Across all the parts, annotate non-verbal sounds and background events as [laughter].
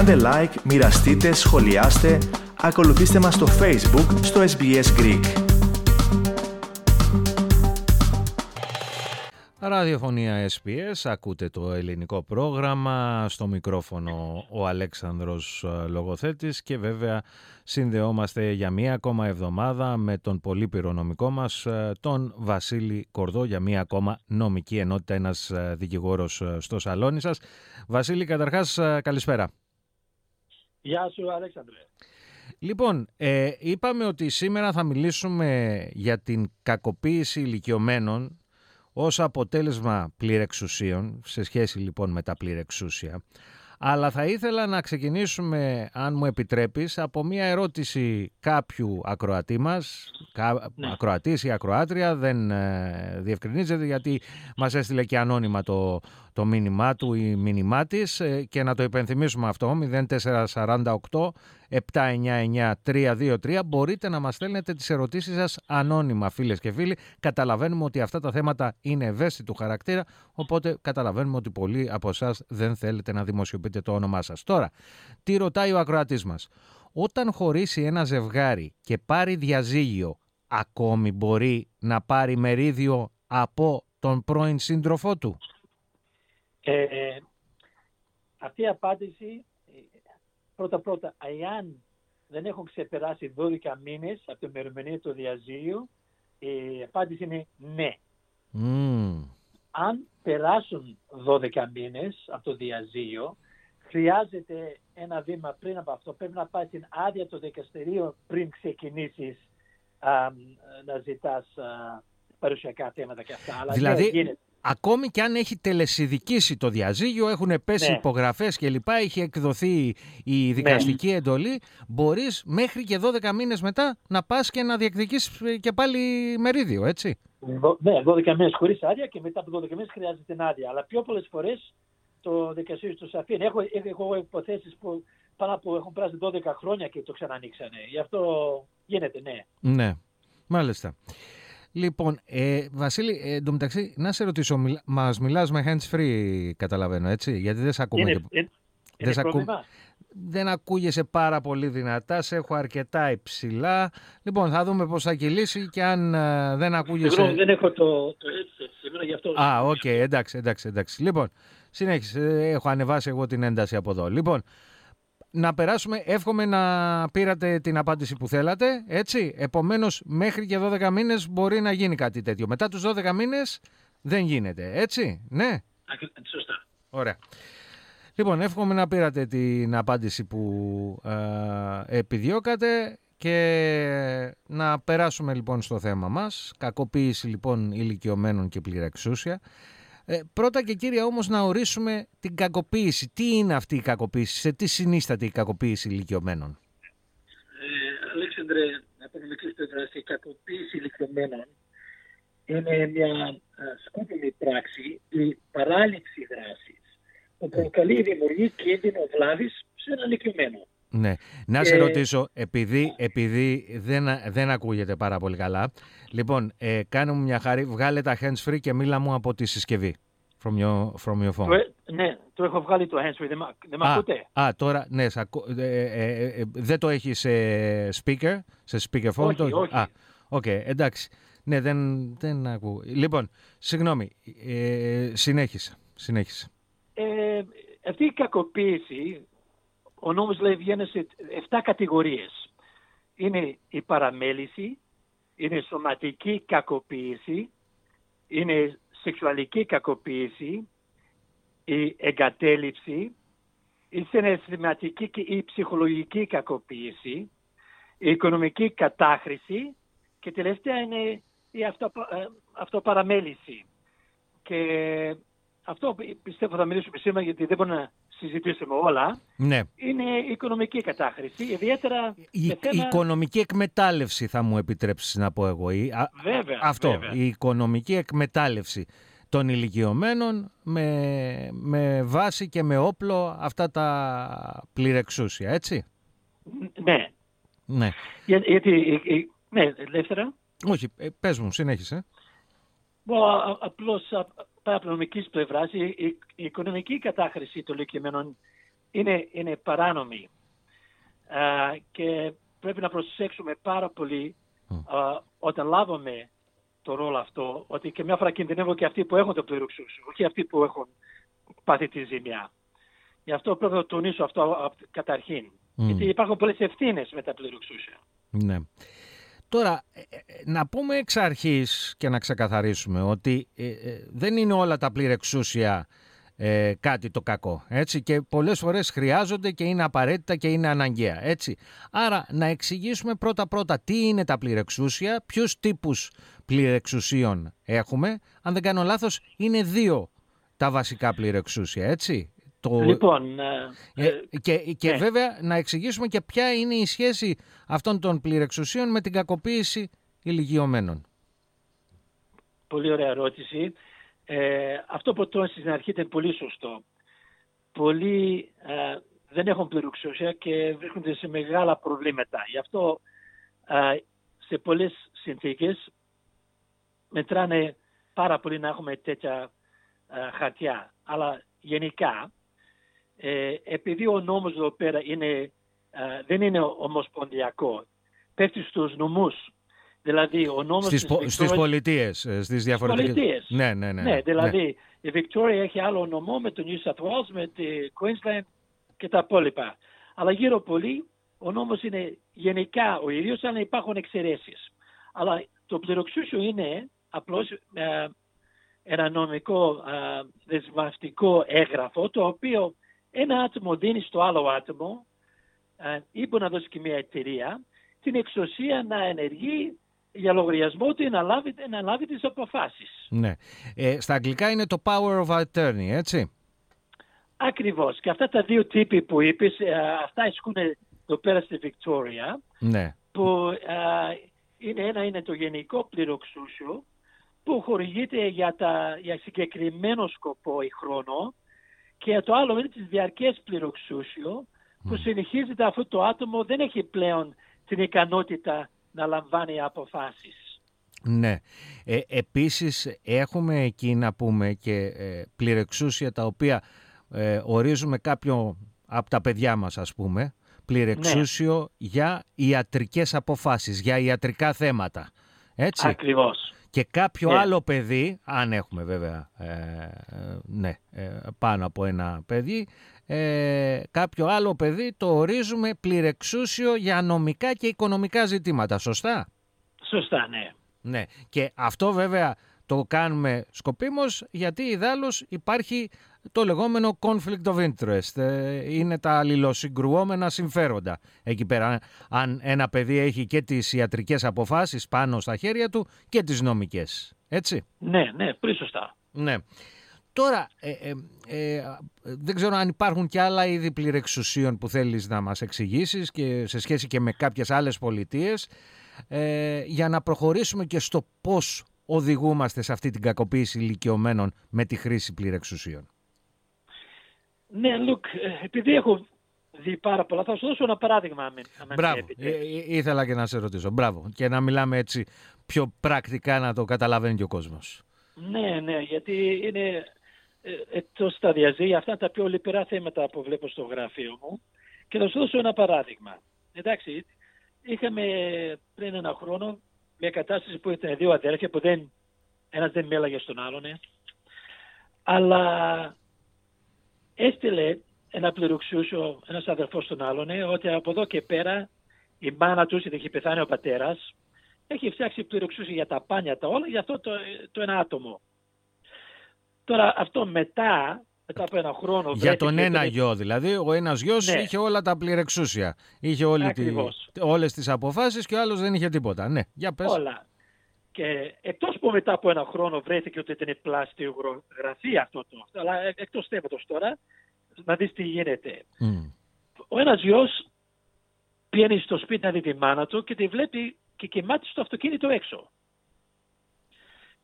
Κάντε like, μοιραστείτε, σχολιάστε, ακολουθήστε μας στο Facebook, στο SBS Greek. Ραδιοφωνία SPS, ακούτε το ελληνικό πρόγραμμα, στο μικρόφωνο ο Αλέξανδρος ε, Λογοθέτης και βέβαια συνδεόμαστε για μία ακόμα εβδομάδα με τον πολύ πυρονομικό μας, ε, τον Βασίλη Κορδό, για μία ακόμα νομική ενότητα, ένας ε, δικηγόρος στο σαλόνι σας. Βασίλη, καταρχάς, καλησπέρα. Γεια σου, Αλέξανδρε. Λοιπόν, ε, είπαμε ότι σήμερα θα μιλήσουμε για την κακοποίηση ηλικιωμένων ως αποτέλεσμα πληρεξουσίων, σε σχέση λοιπόν με τα πληρεξούσια. Αλλά θα ήθελα να ξεκινήσουμε, αν μου επιτρέπεις, από μια ερώτηση κάποιου ακροατή μας, ναι. ακροατής ή ακροάτρια, δεν ε, διευκρινίζεται γιατί μας έστειλε και ανώνυμα το, το μήνυμά του ή μήνυμά της ε, και να το υπενθυμίσουμε αυτό 0448 799 323 μπορείτε να μας στέλνετε τις ερωτήσεις σας ανώνυμα φίλες και φίλοι. Καταλαβαίνουμε ότι αυτά τα θέματα είναι ευαίσθητου χαρακτήρα οπότε καταλαβαίνουμε ότι πολλοί από εσάς δεν θέλετε να δημοσιοποιείτε το όνομά σας. Τώρα τι ρωτάει ο ακροατής μας; Όταν χωρίσει ένα ζευγάρι και πάρει διαζύγιο ακόμη μπορεί να πάρει μερίδιο από τον πρώην σύντροφό του; Ε, αυτή η απάντηση, πρώτα-πρώτα, εάν δεν έχουν ξεπεράσει 12 μήνες από το μερομηνία του διαζύγιο, η απάντηση είναι ναι. Αν περάσουν 12 μήνες από το διαζύγιο, χρειάζεται ένα βήμα πριν από αυτό. Πρέπει να πάει στην άδεια του δικαστηρίου πριν ξεκινήσεις να ζητάς παρουσιακά θέματα και αυτά. Αλλά δηλαδή, Ακόμη και αν έχει τελεσιδικήσει το διαζύγιο, έχουν πέσει ναι. υπογραφές κλπ. Έχει εκδοθεί η ναι. δικαστική εντολή. Μπορείς μέχρι και 12 μήνες μετά να πας και να διεκδικήσεις και πάλι μερίδιο, έτσι. Ναι, 12 μήνες χωρίς άδεια και μετά από 12 μήνες χρειάζεται την άδεια. Αλλά πιο πολλές φορές το δικαστήριο του αφήνει. Έχω, έχω υποθέσεις που πάνω από έχουν περάσει 12 χρόνια και το ξανανοίξανε. Γι' αυτό γίνεται, ναι. Ναι, μάλιστα. Λοιπόν, ε, Βασίλη, ε, εντωμεταξύ, να σε ρωτήσω, μιλ, μας μιλάς με hands free, καταλαβαίνω, έτσι, γιατί δεν σε ακούμε. Είναι, και... είναι, δεν, ακού... δεν ακούγεσαι πάρα πολύ δυνατά, σε έχω αρκετά υψηλά. Λοιπόν, θα δούμε πώς θα κυλήσει και αν ε, δεν ακούγεσαι... Συγγνώμη, δεν έχω το, το headset σήμερα, γι' αυτό... Α, ok, okay, εντάξει, εντάξει, εντάξει. Λοιπόν, συνέχισε, έχω ανεβάσει εγώ την ένταση από εδώ. Λοιπόν, να περάσουμε. Εύχομαι να πήρατε την απάντηση που θέλατε. Έτσι. Επομένως, μέχρι και 12 μήνες μπορεί να γίνει κάτι τέτοιο. Μετά τους 12 μήνες δεν γίνεται. Έτσι. Ναι. Σωστά. Ωραία. Λοιπόν, εύχομαι να πήρατε την απάντηση που ε, επιδιώκατε και να περάσουμε λοιπόν στο θέμα μας. Κακοποίηση λοιπόν ηλικιωμένων και πληρεξούσια. Ε, πρώτα και κύρια όμως να ορίσουμε την κακοποίηση. Τι είναι αυτή η κακοποίηση, σε τι συνίσταται η κακοποίηση ηλικιωμένων; Ε, Αλέξανδρε, από νομική πλευρά, η κακοποίηση ηλικιωμένων είναι μια σκόπιμη πράξη η παράληψη δράσης που προκαλεί δημιουργεί κίνδυνο βλάβης σε έναν ηλικιωμένο. Ναι. Να σε ρωτήσω, επειδή, επειδή δεν, δεν ακούγεται πάρα πολύ καλά, λοιπόν, ε, κάνε μου μια χάρη, βγάλε τα hands free και μίλα μου από τη συσκευή. From your, from your phone. Το, ε, ναι, το έχω βγάλει το hands free, δεν, δεν με ακούτε; Α, τώρα, ναι, ε, ε, ε, δεν το έχεις σε speaker, σε speaker phone. Όχι, το, όχι. Α, ok, okay, εντάξει. Ναι, δεν, δεν ακούω. Λοιπόν, συγγνώμη, ε, συνέχισε, συνέχισε. Ε, αυτή η κακοποίηση ο νόμος λέει βγαίνει σε 7 κατηγορίες. Είναι η παραμέληση, είναι σωματική κακοποίηση, είναι σεξουαλική κακοποίηση, η εγκατέλειψη, η συναισθηματική και η ψυχολογική κακοποίηση, η οικονομική κατάχρηση και τελευταία είναι η αυτο, ε, αυτοπαραμέληση. Και αυτό πιστεύω θα μιλήσουμε σήμερα γιατί δεν μπορεί να συζητήσουμε όλα, ναι. είναι η οικονομική κατάχρηση. Ιδιαίτερα η, θέμα... οικονομική εκμετάλλευση θα μου επιτρέψεις να πω εγώ. Βέβαια, αυτό, βέβαια. η οικονομική εκμετάλλευση των ηλικιωμένων με, με βάση και με όπλο αυτά τα πληρεξούσια, έτσι; Ναι. ναι. Για, γιατί, ναι, ελεύθερα. Όχι, ε, πες μου, συνέχισε. Απλώς από νομικής πλευράς η, η, η, οικονομική κατάχρηση των ηλικιωμένων είναι, είναι παράνομη. Α, και πρέπει να προσέξουμε πάρα πολύ α, όταν λάβουμε το ρόλο αυτό, ότι και μια φορά κινδυνεύουν και αυτοί που έχουν το πληροξούσιο, όχι αυτοί που έχουν πάθει τη ζημιά. Γι' αυτό πρέπει να τονίσω αυτό καταρχήν. Γιατί υπάρχουν πολλές ευθύνες με τα πληροξούσια. Ναι. Τώρα, ε, ε, να πούμε εξ αρχής και να ξεκαθαρίσουμε ότι ε, δεν είναι όλα τα πληρεξούσια ε, κάτι το κακό. Έτσι, και πολλές φορές χρειάζονται και είναι απαραίτητα και είναι αναγκαία. Έτσι. Άρα να εξηγήσουμε πρώτα-πρώτα τι είναι τα πληρεξούσια, ποιους τύπους πληρεξουσίων έχουμε. Αν δεν κάνω λάθος είναι δύο τα βασικά πληρεξούσια, έτσι. Το... Λοιπόν, ε, ε, και, και ναι. βέβαια να εξηγήσουμε και ποια είναι η σχέση αυτών των πληρεξουσίων με την κακοποίηση ηλικιωμένων. Πολύ ωραία ερώτηση. Ε, αυτό που τόνισε στην αρχή ήταν πολύ σωστό. Πολλοί ε, δεν έχουν πληροξουσία και βρίσκονται σε μεγάλα προβλήματα. Γι' αυτό ε, σε πολλές συνθήκες μετράνε πάρα πολύ να έχουμε τέτοια ε, χαρτιά. Αλλά γενικά, επειδή ο νόμος εδώ πέρα είναι, δεν είναι ομοσπονδιακό, πέφτει στους νομούς Δηλαδή, ο νόμος στις, της Victoria... στις πολιτείες, ε, στις διαφορετικές... Πολιτείες. Ναι, ναι, ναι. ναι, ναι δηλαδή ναι. η Βικτόρια έχει άλλο νομό με το New South Wales, με τη Queensland και τα υπόλοιπα. Αλλά γύρω πολύ ο νόμος είναι γενικά ο ίδιος, αλλά υπάρχουν εξαιρέσεις. Αλλά το πληροξούσιο είναι απλώς ε, ένα νομικό ε, δεσμευτικό έγγραφο, το οποίο ένα άτομο δίνει στο άλλο άτομο ε, ή μπορεί να δώσει και μια εταιρεία την εξουσία να ενεργεί για λογαριασμό του να λάβει, να λάβει τις αποφάσεις. Ναι. Ε, στα αγγλικά είναι το power of attorney, έτσι; Ακριβώς. Και αυτά τα δύο τύποι που είπες, ε, αυτά ισχύουν εδώ πέρα στη Βικτόρια. Ναι. Που είναι, ένα είναι το γενικό πληροξούσιο που χορηγείται για, τα, για συγκεκριμένο σκοπό ή χρόνο και το άλλο είναι της διαρκές πληροξούσιο που συνεχίζεται αφού το άτομο δεν έχει πλέον την ικανότητα να λαμβάνει αποφάσεις. Ναι. Ε, επίσης έχουμε εκεί να πούμε και ε, πληρεξούσια τα οποία ε, ορίζουμε κάποιο από τα παιδιά μας ας πούμε πληρεξούσιο ναι. για ιατρικές αποφάσεις, για ιατρικά θέματα. Έτσι; Ακριβώς. Και κάποιο ναι. άλλο παιδί, αν έχουμε βέβαια ε, ναι, πάνω από ένα παιδί, ε, κάποιο άλλο παιδί το ορίζουμε πληρεξούσιο για νομικά και οικονομικά ζητήματα. Σωστά; Σωστά, ναι. Ναι. Και αυτό βέβαια το κάνουμε σκοπίμως γιατί ιδάλλως υπάρχει το λεγόμενο conflict of interest. Ε, είναι τα αλληλοσυγκρουόμενα συμφέροντα εκεί πέρα. Αν ένα παιδί έχει και τις ιατρικές αποφάσεις πάνω στα χέρια του και τις νομικές. Έτσι. Ναι, ναι, πολύ σωστά. Ναι. Τώρα, ε, ε, ε, δεν ξέρω αν υπάρχουν και άλλα είδη πληρεξουσίων που θέλεις να μας εξηγήσεις και σε σχέση και με κάποιες άλλες πολιτείες ε, για να προχωρήσουμε και στο πώς οδηγούμαστε σε αυτή την κακοποίηση ηλικιωμένων με τη χρήση πληρεξουσίων. Ναι, Λουκ, ε, επειδή έχω δει πάρα πολλά, θα σου δώσω ένα παράδειγμα. Αν Μπράβο, ήθελα και να σε ρωτήσω. Μπράβο. Και να μιλάμε έτσι πιο πρακτικά να το καταλαβαίνει και ο κόσμος. Ναι, ναι, γιατί είναι ε, εκτό τα διαζύγια, αυτά τα πιο λυπηρά θέματα που βλέπω στο γραφείο μου. Και θα σου δώσω ένα παράδειγμα. Εντάξει, είχαμε πριν ένα χρόνο μια κατάσταση που ήταν δύο αδέρφια που δεν, ένας δεν μίλαγε στον άλλον. Ε. Αλλά έστειλε ένα πληροξούσιο ένας αδερφός στον άλλον ε, ότι από εδώ και πέρα η μάνα του, γιατί έχει πεθάνει ο πατέρας, έχει φτιάξει πληροξούσιο για τα πάνια τα όλα για αυτό το, το ένα άτομο. Τώρα αυτό μετά, μετά από ένα χρόνο... Για τον ένα γιο δηλαδή, ο ένας γιος ναι. είχε όλα τα πληρεξούσια. Είχε όλη τη, όλες τις αποφάσεις και ο άλλος δεν είχε τίποτα. Ναι, για πες. Όλα. Και εκτός που μετά από ένα χρόνο βρέθηκε ότι ήταν πλαστιογραφία αυτό το, αλλά ε, εκτός θέματος τώρα, να δεις τι γίνεται. Mm. Ο ένας γιος πιένει στο σπίτι να δει τη μάνα του και τη βλέπει και κοιμάται στο αυτοκίνητο έξω.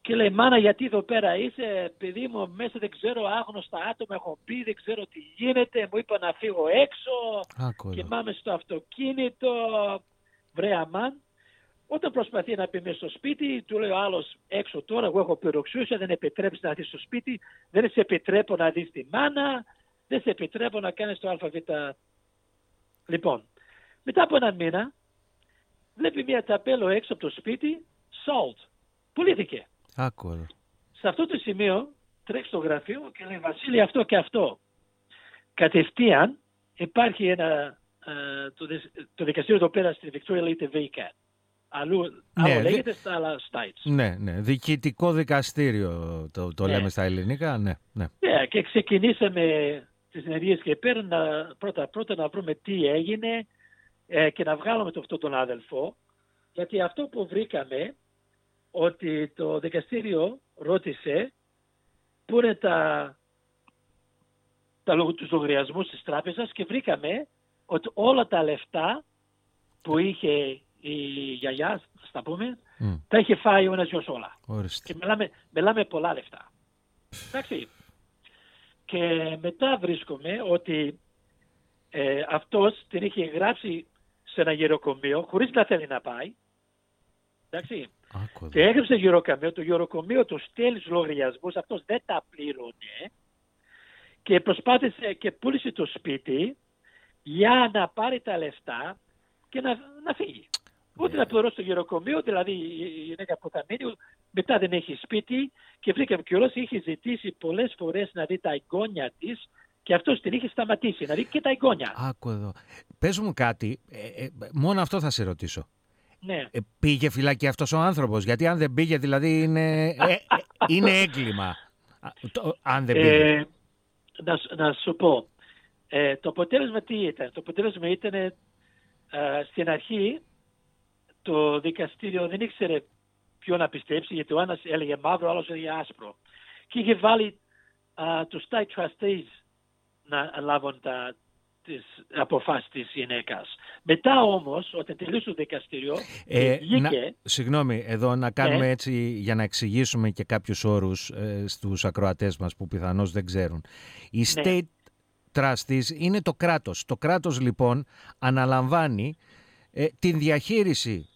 Και λέει, μάνα γιατί εδώ πέρα είσαι, παιδί μου, μέσα δεν ξέρω, άγνωστα άτομα έχω πει, δεν ξέρω τι γίνεται, μου είπα να φύγω έξω και μάμε στο αυτοκίνητο, βρε αμάν. Όταν προσπαθεί να πει μέσα στο σπίτι, του λέει ο άλλος έξω τώρα, εγώ έχω πυροξούσια, δεν επιτρέπει να δει στο σπίτι, δεν σε επιτρέπω να δεις τη μάνα. δεν σε επιτρέπω να κάνεις το ΑΒ. Λοιπόν, μετά από έναν μήνα βλέπει μια ταπέλο έξω από το σπίτι, salt. Πουλήθηκε. Άκουα. Σε αυτό το σημείο τρέχει στο γραφείο και λέει Βασίλη αυτό και αυτό. Κατευθείαν υπάρχει ένα, ε, το, το δικαστήριο εδώ πέρα στη Victoria λέγεται VCAT. Αλλού, Ναι, άλλο δι- λέγεται στα άλλα states. Ναι, ναι. Διοικητικό δικαστήριο το, το Ναι. λέμε στα ελληνικά. Ναι, ναι. Ναι, και ξεκινήσαμε τις ενεργείες και πέρα να, πρώτα, πρώτα να βρούμε τι έγινε ε, και να βγάλουμε το, αυτό τον άδελφο. Γιατί αυτό που βρήκαμε, ότι το δικαστήριο ρώτησε πού είναι τα, τα, λογο- τους λογαριασμούς της τράπεζας και βρήκαμε ότι όλα τα λεφτά που είχε η γιαγιά, θα πούμε, Μμ, τα είχε φάει ο ένας γιος όλα. ορίστε. Και μιλάμε, μιλάμε πολλά λεφτά. Εντάξει. Και μετά βρίσκουμε ότι ε, αυτός την είχε γράψει σε ένα γεροκομείο χωρίς να θέλει να πάει. Εντάξει. Άκουα. Και έγραψε γεροκομείο, το γεροκομείο του στέλνει τους λογαριασμούς, αυτός δεν τα πλήρωνε και προσπάθησε και πούλησε το σπίτι για να πάρει τα λεφτά και να, να φύγει. Ούτε να πληρώσει το γεροκομείο, δηλαδή η η γυναίκα που θα μείνει, μετά δεν έχει σπίτι και βρήκαμε κιόλας είχε ζητήσει πολλές φορές να δει τα εγγόνια της και αυτός την είχε σταματήσει, να δει και τα εγγόνια. Άκου εδώ. Πες μου κάτι, ε, ε, μόνο αυτό θα σε ρωτήσω. Ναι. Ε, πήγε φυλακή αυτός ο άνθρωπος, γιατί αν δεν πήγε δηλαδή είναι, ε, ε, είναι έγκλημα. Α, το- αν δεν πήγε. Ε, να, σου- να σου πω, ε, το αποτέλεσμα τι ήταν; Το αποτέλεσμα ήταν ε, στην αρχή το δικαστήριο δεν ήξερε ποιο να πιστέψει γιατί ο ένας έλεγε μαύρο, ο άλλος έλεγε άσπρο. Και είχε βάλει α, τους state trustees να λάβουν τα, τις αποφάσεις της γυναίκας. Μετά όμως, όταν τελείωσε το δικαστήριο, Ε, βγήκε... να, συγγνώμη, εδώ να κάνουμε Ναι. έτσι για να εξηγήσουμε και κάποιους όρους ε, στους ακροατές μας που πιθανώς δεν ξέρουν. Οι Ναι. state trustees είναι το κράτος. Το κράτος λοιπόν αναλαμβάνει ε, την διαχείριση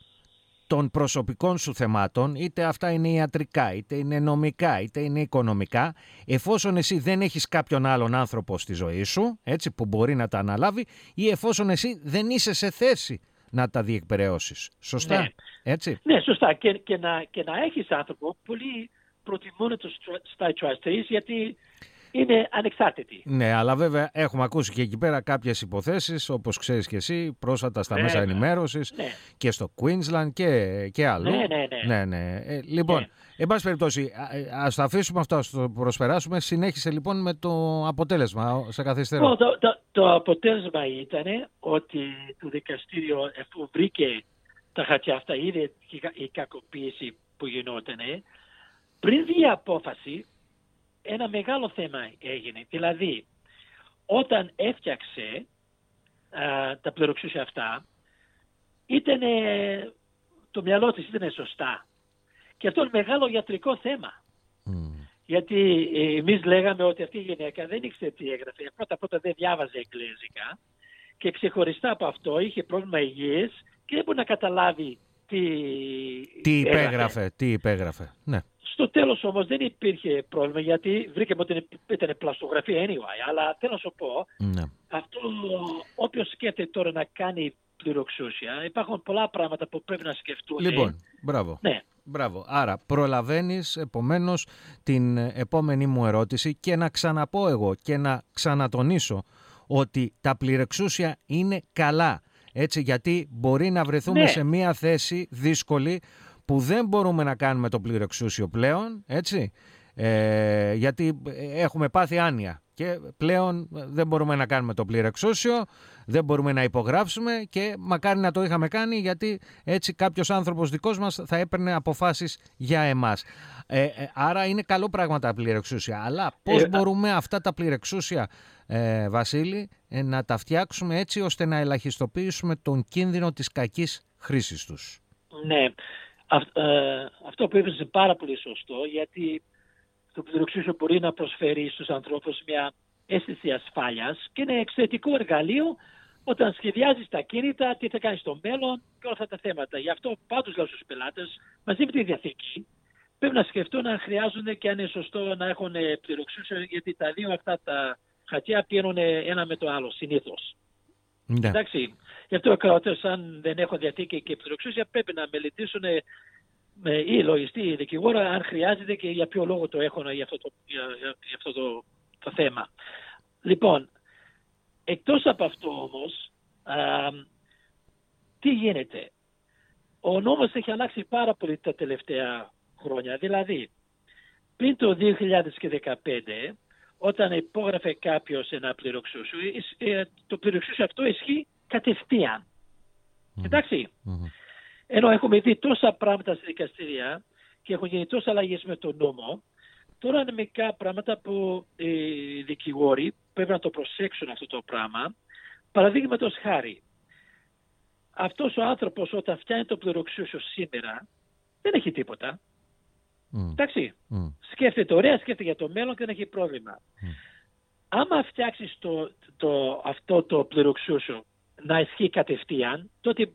των προσωπικών σου θεμάτων, είτε αυτά είναι ιατρικά, είτε είναι νομικά, είτε είναι οικονομικά, εφόσον εσύ δεν έχεις κάποιον άλλον άνθρωπο στη ζωή σου, έτσι, που μπορεί να τα αναλάβει, ή εφόσον εσύ δεν είσαι σε θέση να τα διεκπαιρεώσεις. Σωστά, Ναι. έτσι. Ναι, σωστά. Και, και, να, και να έχεις άνθρωπο, πολλοί προτιμούν τους state trustees γιατί είναι ανεξάρτητοι. Ναι, αλλά βέβαια έχουμε ακούσει και εκεί πέρα κάποιες υποθέσεις, όπως ξέρεις και εσύ, πρόσφατα στα μέσα Βέβαια. ενημέρωσης Ναι. και στο Queensland και, και αλλού. Ναι, ναι, ναι. ναι, ναι. Ε, λοιπόν, Ναι. εν πάση περιπτώσει, α- ε, ας το αφήσουμε αυτό, ας το προσπεράσουμε. Συνέχισε λοιπόν με το αποτέλεσμα, σε καθυστερώ. Λοιπόν, το, το, το αποτέλεσμα ήταν ότι το δικαστήριο εφού βρήκε τα χαρτιά αυτά, είδε η κα- η κακοποίηση που γινόταν, πριν βγει η απόφαση, ένα μεγάλο θέμα έγινε. Δηλαδή, όταν έφτιαξε α, τα πληροξούσια αυτά, ήταν το μυαλό της ήταν σωστά. Και αυτό είναι μεγάλο ιατρικό θέμα. Μμ. Γιατί εμείς λέγαμε ότι αυτή η γυναίκα δεν ήξερε τι έγραφε. Πρώτα πρώτα δεν διάβαζε εγγλέζικα και ξεχωριστά από αυτό είχε πρόβλημα υγείας και δεν μπορεί να καταλάβει τι, Τι έγραφε. υπέγραφε, τι υπέγραφε. Ναι. Στο τέλος όμως δεν υπήρχε πρόβλημα γιατί βρήκαμε ότι ήταν πλαστογραφία anyway. Αλλά θέλω να σου πω, ναι. αυτό όποιος σκέφτεται τώρα να κάνει πληροξούσια, υπάρχουν πολλά πράγματα που πρέπει να σκεφτούν. Λοιπόν, μπράβο. Ναι. Μπράβο. Άρα προλαβαίνεις επομένως την επόμενη μου ερώτηση και να ξαναπώ εγώ και να ξανατονίσω ότι τα πληρεξούσια είναι καλά. Έτσι γιατί μπορεί να βρεθούμε Ναι. σε μια θέση δύσκολη που δεν μπορούμε να κάνουμε το πληρεξούσιο πλέον, έτσι. Ε, γιατί έχουμε πάθει άνοια και πλέον δεν μπορούμε να κάνουμε το πληρεξούσιο, δεν μπορούμε να υπογράψουμε και μακάρι να το είχαμε κάνει γιατί έτσι κάποιος άνθρωπος δικός μας θα έπαιρνε αποφάσεις για εμάς. Ε, ε, άρα είναι καλό πράγμα τα πληρεξούσια, αλλά πώς Ε, μπορούμε αυτά τα πληρεξούσια, ε, Βασίλη, ε, να τα φτιάξουμε έτσι ώστε να ελαχιστοποιήσουμε τον κίνδυνο της κακής χρήσης τους; Ναι. Αυ- ε, αυτό που είπες είναι πάρα πολύ σωστό γιατί το πληροξούσιο μπορεί να προσφέρει στους ανθρώπους μια αίσθηση ασφάλειας και είναι εξαιρετικό εργαλείο όταν σχεδιάζεις τα κίνητα, τι θα κάνεις στο μέλλον και όλα αυτά τα θέματα. Γι' αυτό πάντως λέω στους πελάτες, μαζί με τη διαθήκη, πρέπει να σκεφτούν αν χρειάζονται και αν είναι σωστό να έχουν πληροξούσιο γιατί τα δύο αυτά τα χαρτιά πίνουν ένα με το άλλο συνήθως. Ναι. Εντάξει. Γι' αυτό κρατώ, αν δεν έχω διαθήκη και πληροξούσια, πρέπει να μελετήσουν με ή λογιστή ή δικηγόρο αν χρειάζεται και για ποιο λόγο το έχουν για αυτό το, για, για αυτό το, το θέμα. Λοιπόν, εκτός από αυτό όμως, α, τι γίνεται; Ο νόμος έχει αλλάξει πάρα πολύ τα τελευταία χρόνια. Δηλαδή, πριν το 2015, όταν υπόγραφε κάποιος ένα πληροξούσιο, ε, το πληροξούσιο αυτό ισχύει κατευθείαν. Mm. Εντάξει. Mm. Ενώ έχουμε δει τόσα πράγματα στη δικαστήρια και έχουν γίνει τόσα αλλαγές με τον νόμο, τώρα είναι μερικά πράγματα που οι δικηγόροι πρέπει να το προσέξουν αυτό το πράγμα. Παραδείγματος χάρη, αυτός ο άνθρωπος όταν φτιάχνει το πληροξούσιο σήμερα δεν έχει τίποτα. Mm. Εντάξει. Mm. Σκέφτεται ωραία, σκέφτεται για το μέλλον και δεν έχει πρόβλημα. Mm. Άμα φτιάξεις το, το, αυτό το πληροξούσιο να ισχύει κατευθείαν, τότε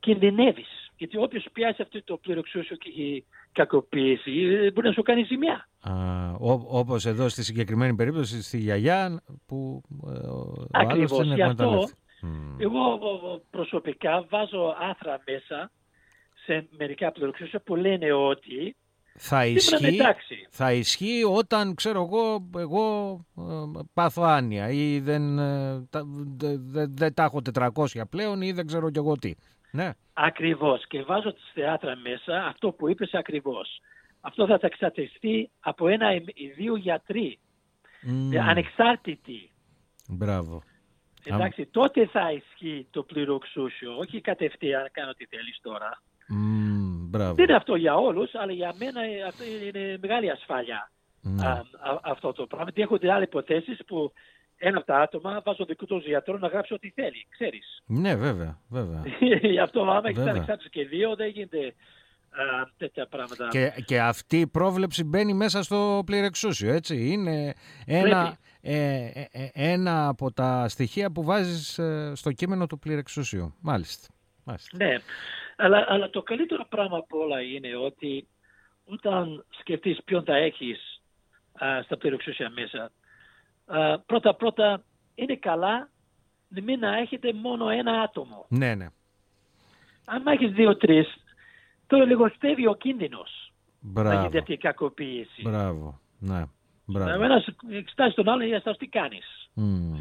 κινδυνεύεις. Γιατί όποιος πιάσει αυτό το πληροξούσιο και έχει κακοποίηση, μπορεί να σου κάνει ζημιά. Όπως εδώ στη συγκεκριμένη περίπτωση στη γιαγιά που ε, ο Ακριβώς. Γι' αυτό εγώ προσωπικά βάζω άθρα μέσα σε μερικά πληροξούσια που λένε ότι θα ισχύει, θα ισχύει όταν ξέρω εγώ, εγώ ε, πάθω άνοια ή δεν, ε, δεν, δεν τα έχω 400 πλέον ή δεν ξέρω κι εγώ τι. Ναι. Ακριβώς. Και βάζω τη θεάτρα μέσα αυτό που είπες ακριβώς. Αυτό θα τα εξαρτηθεί από ένα ή δύο γιατροί. Mm. Ανεξάρτητοι. Μπράβο. Εντάξει, τότε θα ισχύει το πληροξούσιο, όχι κατευθείαν κάνω τι θέλεις τώρα. Mm, μπράβο. Δεν είναι αυτό για όλους, αλλά για μένα αυτό είναι μεγάλη ασφάλεια ναι. α, α, αυτό το πράγμα. Και έχω άλλες υποθέσεις που ένα από τα άτομα βάζω δικού τους γιατρό να γράψει ό,τι θέλει, ξέρεις. Ναι, βέβαια, βέβαια. [laughs] Γι' αυτό άμα έχεις ανεξάρτητος και δύο δεν γίνεται α, τέτοια πράγματα. Και, και αυτή η πρόβλεψη μπαίνει μέσα στο πληρεξούσιο, έτσι. Είναι ένα, ε, ε, ε, ένα από τα στοιχεία που βάζεις ε, στο κείμενο του πληρεξούσιου. Μάλιστα. Μάλιστα. Ναι, αλλά, αλλά το καλύτερο πράγμα από όλα είναι ότι όταν σκεφτείς ποιον θα έχεις στα πληρεξούσια μέσα, πρώτα πρώτα είναι καλά να μην να έχετε μόνο ένα άτομο. Ναι, ναι. Αν έχεις δύο-τρεις, τώρα λιγοστεύει ο κίνδυνος Μπράβο. να γίνει αυτή η κακοποίηση. Μπράβο, ναι. Μπράβο. Να ένας εξετάσει τον άλλον για τι κάνεις. Mm.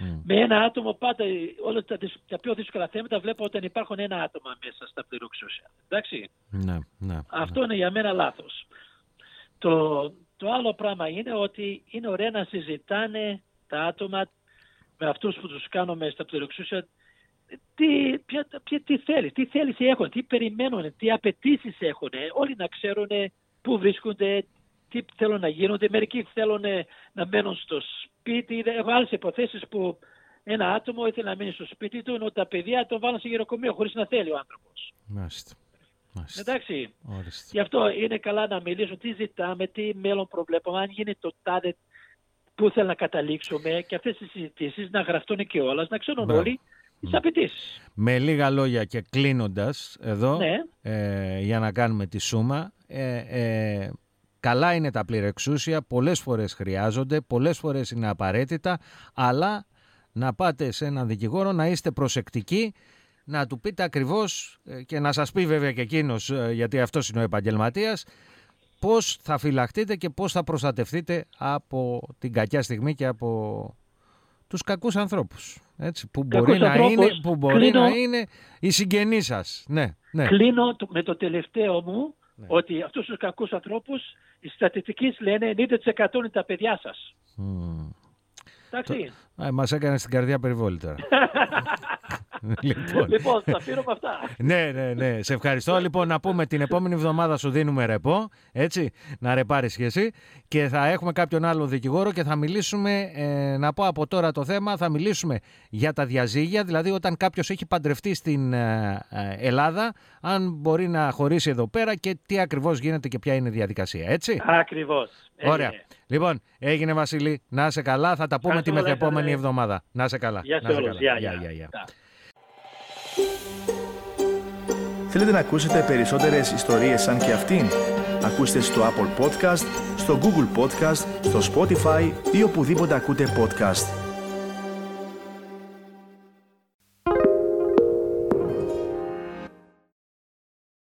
Mm. Με ένα άτομο πάντα όλα τα, τα πιο δύσκολα θέματα βλέπω όταν υπάρχουν ένα άτομο μέσα στα πληροξούσια. Εντάξει. Ναι, ναι, Αυτό είναι για μένα λάθος. Το, το άλλο πράγμα είναι ότι είναι ωραία να συζητάνε τα άτομα με αυτούς που τους κάνουμε στα πληροξούσια τι, ποια, ποια, τι θέλει, τι θέληση έχουν, τι περιμένουν, τι απαιτήσεις έχουν. Όλοι να ξέρουν πού βρίσκονται, τι θέλουν να γίνονται. Μερικοί θέλουν να μένουν στο σπίτι. Έχω άλλε υποθέσεις που ένα άτομο ήθελε να μείνει στο σπίτι του, ενώ τα παιδιά τον βάλουν σε γεροκομείο χωρίς να θέλει ο άνθρωπος. Μάλιστα. Εντάξει. Γι' αυτό είναι καλά να μιλήσουμε τι ζητάμε, τι μέλλον προβλέπουμε, αν γίνει το τάδε πού θέλει να καταλήξουμε και αυτές τις συζητήσεις να γραφτούν και όλα, να ξέρουν Μπράβο. όλοι τις απαιτήσεις. Με λίγα λόγια και κλείνοντας εδώ, ναι. ε, για να κάνουμε τη σούμα, ε, ε, καλά είναι τα πληρεξούσια, πολλές φορές χρειάζονται, πολλές φορές είναι απαραίτητα, αλλά να πάτε σε έναν δικηγόρο να είστε προσεκτικοί να του πείτε ακριβώς ε, και να σας πει βέβαια και εκείνος, ε, γιατί αυτός είναι ο επαγγελματίας, πώς θα φυλαχτείτε και πώς θα προστατευτείτε από την κακιά στιγμή και από τους κακούς ανθρώπους. Έτσι, που μπορεί, να, είναι, που μπορεί κλείνω, να είναι οι συγγενείς σας. Ναι, ναι. Κλείνω με το τελευταίο μου ναι. ότι αυτούς τους κακούς ανθρώπους οι στατιστικές λένε 90% είναι τα παιδιά σας. Mm. Εντάξει. Το... μας έκανε στην καρδιά περιβόλη [laughs] λοιπόν. λοιπόν, θα αφήνω με αυτά. ναι, ναι, ναι. Σε ευχαριστώ. λοιπόν, να πούμε την επόμενη εβδομάδα σου δίνουμε ρεπό. Έτσι, να ρεπάρεις και εσύ. Και θα έχουμε κάποιον άλλο δικηγόρο και θα μιλήσουμε, ε, να πω από τώρα το θέμα, θα μιλήσουμε για τα διαζύγια. Δηλαδή, όταν κάποιος έχει παντρευτεί στην ε, ε, Ελλάδα, αν μπορεί να χωρίσει εδώ πέρα και τι ακριβώς γίνεται και ποια είναι η διαδικασία. Έτσι. Ακριβώς. Ωραία. Λοιπόν, έγινε Βασίλη, να είσαι καλά. Θα τα πούμε τη μεθεπόμενη εβδομάδα. Να είσαι καλά. Γεια σε όλους. Γεια, γεια, γεια. Θέλετε να ακούσετε περισσότερες ιστορίες σαν και αυτήν; Ακούστε στο Apple Podcast, στο Google Podcast, στο Spotify ή οπουδήποτε ακούτε podcast.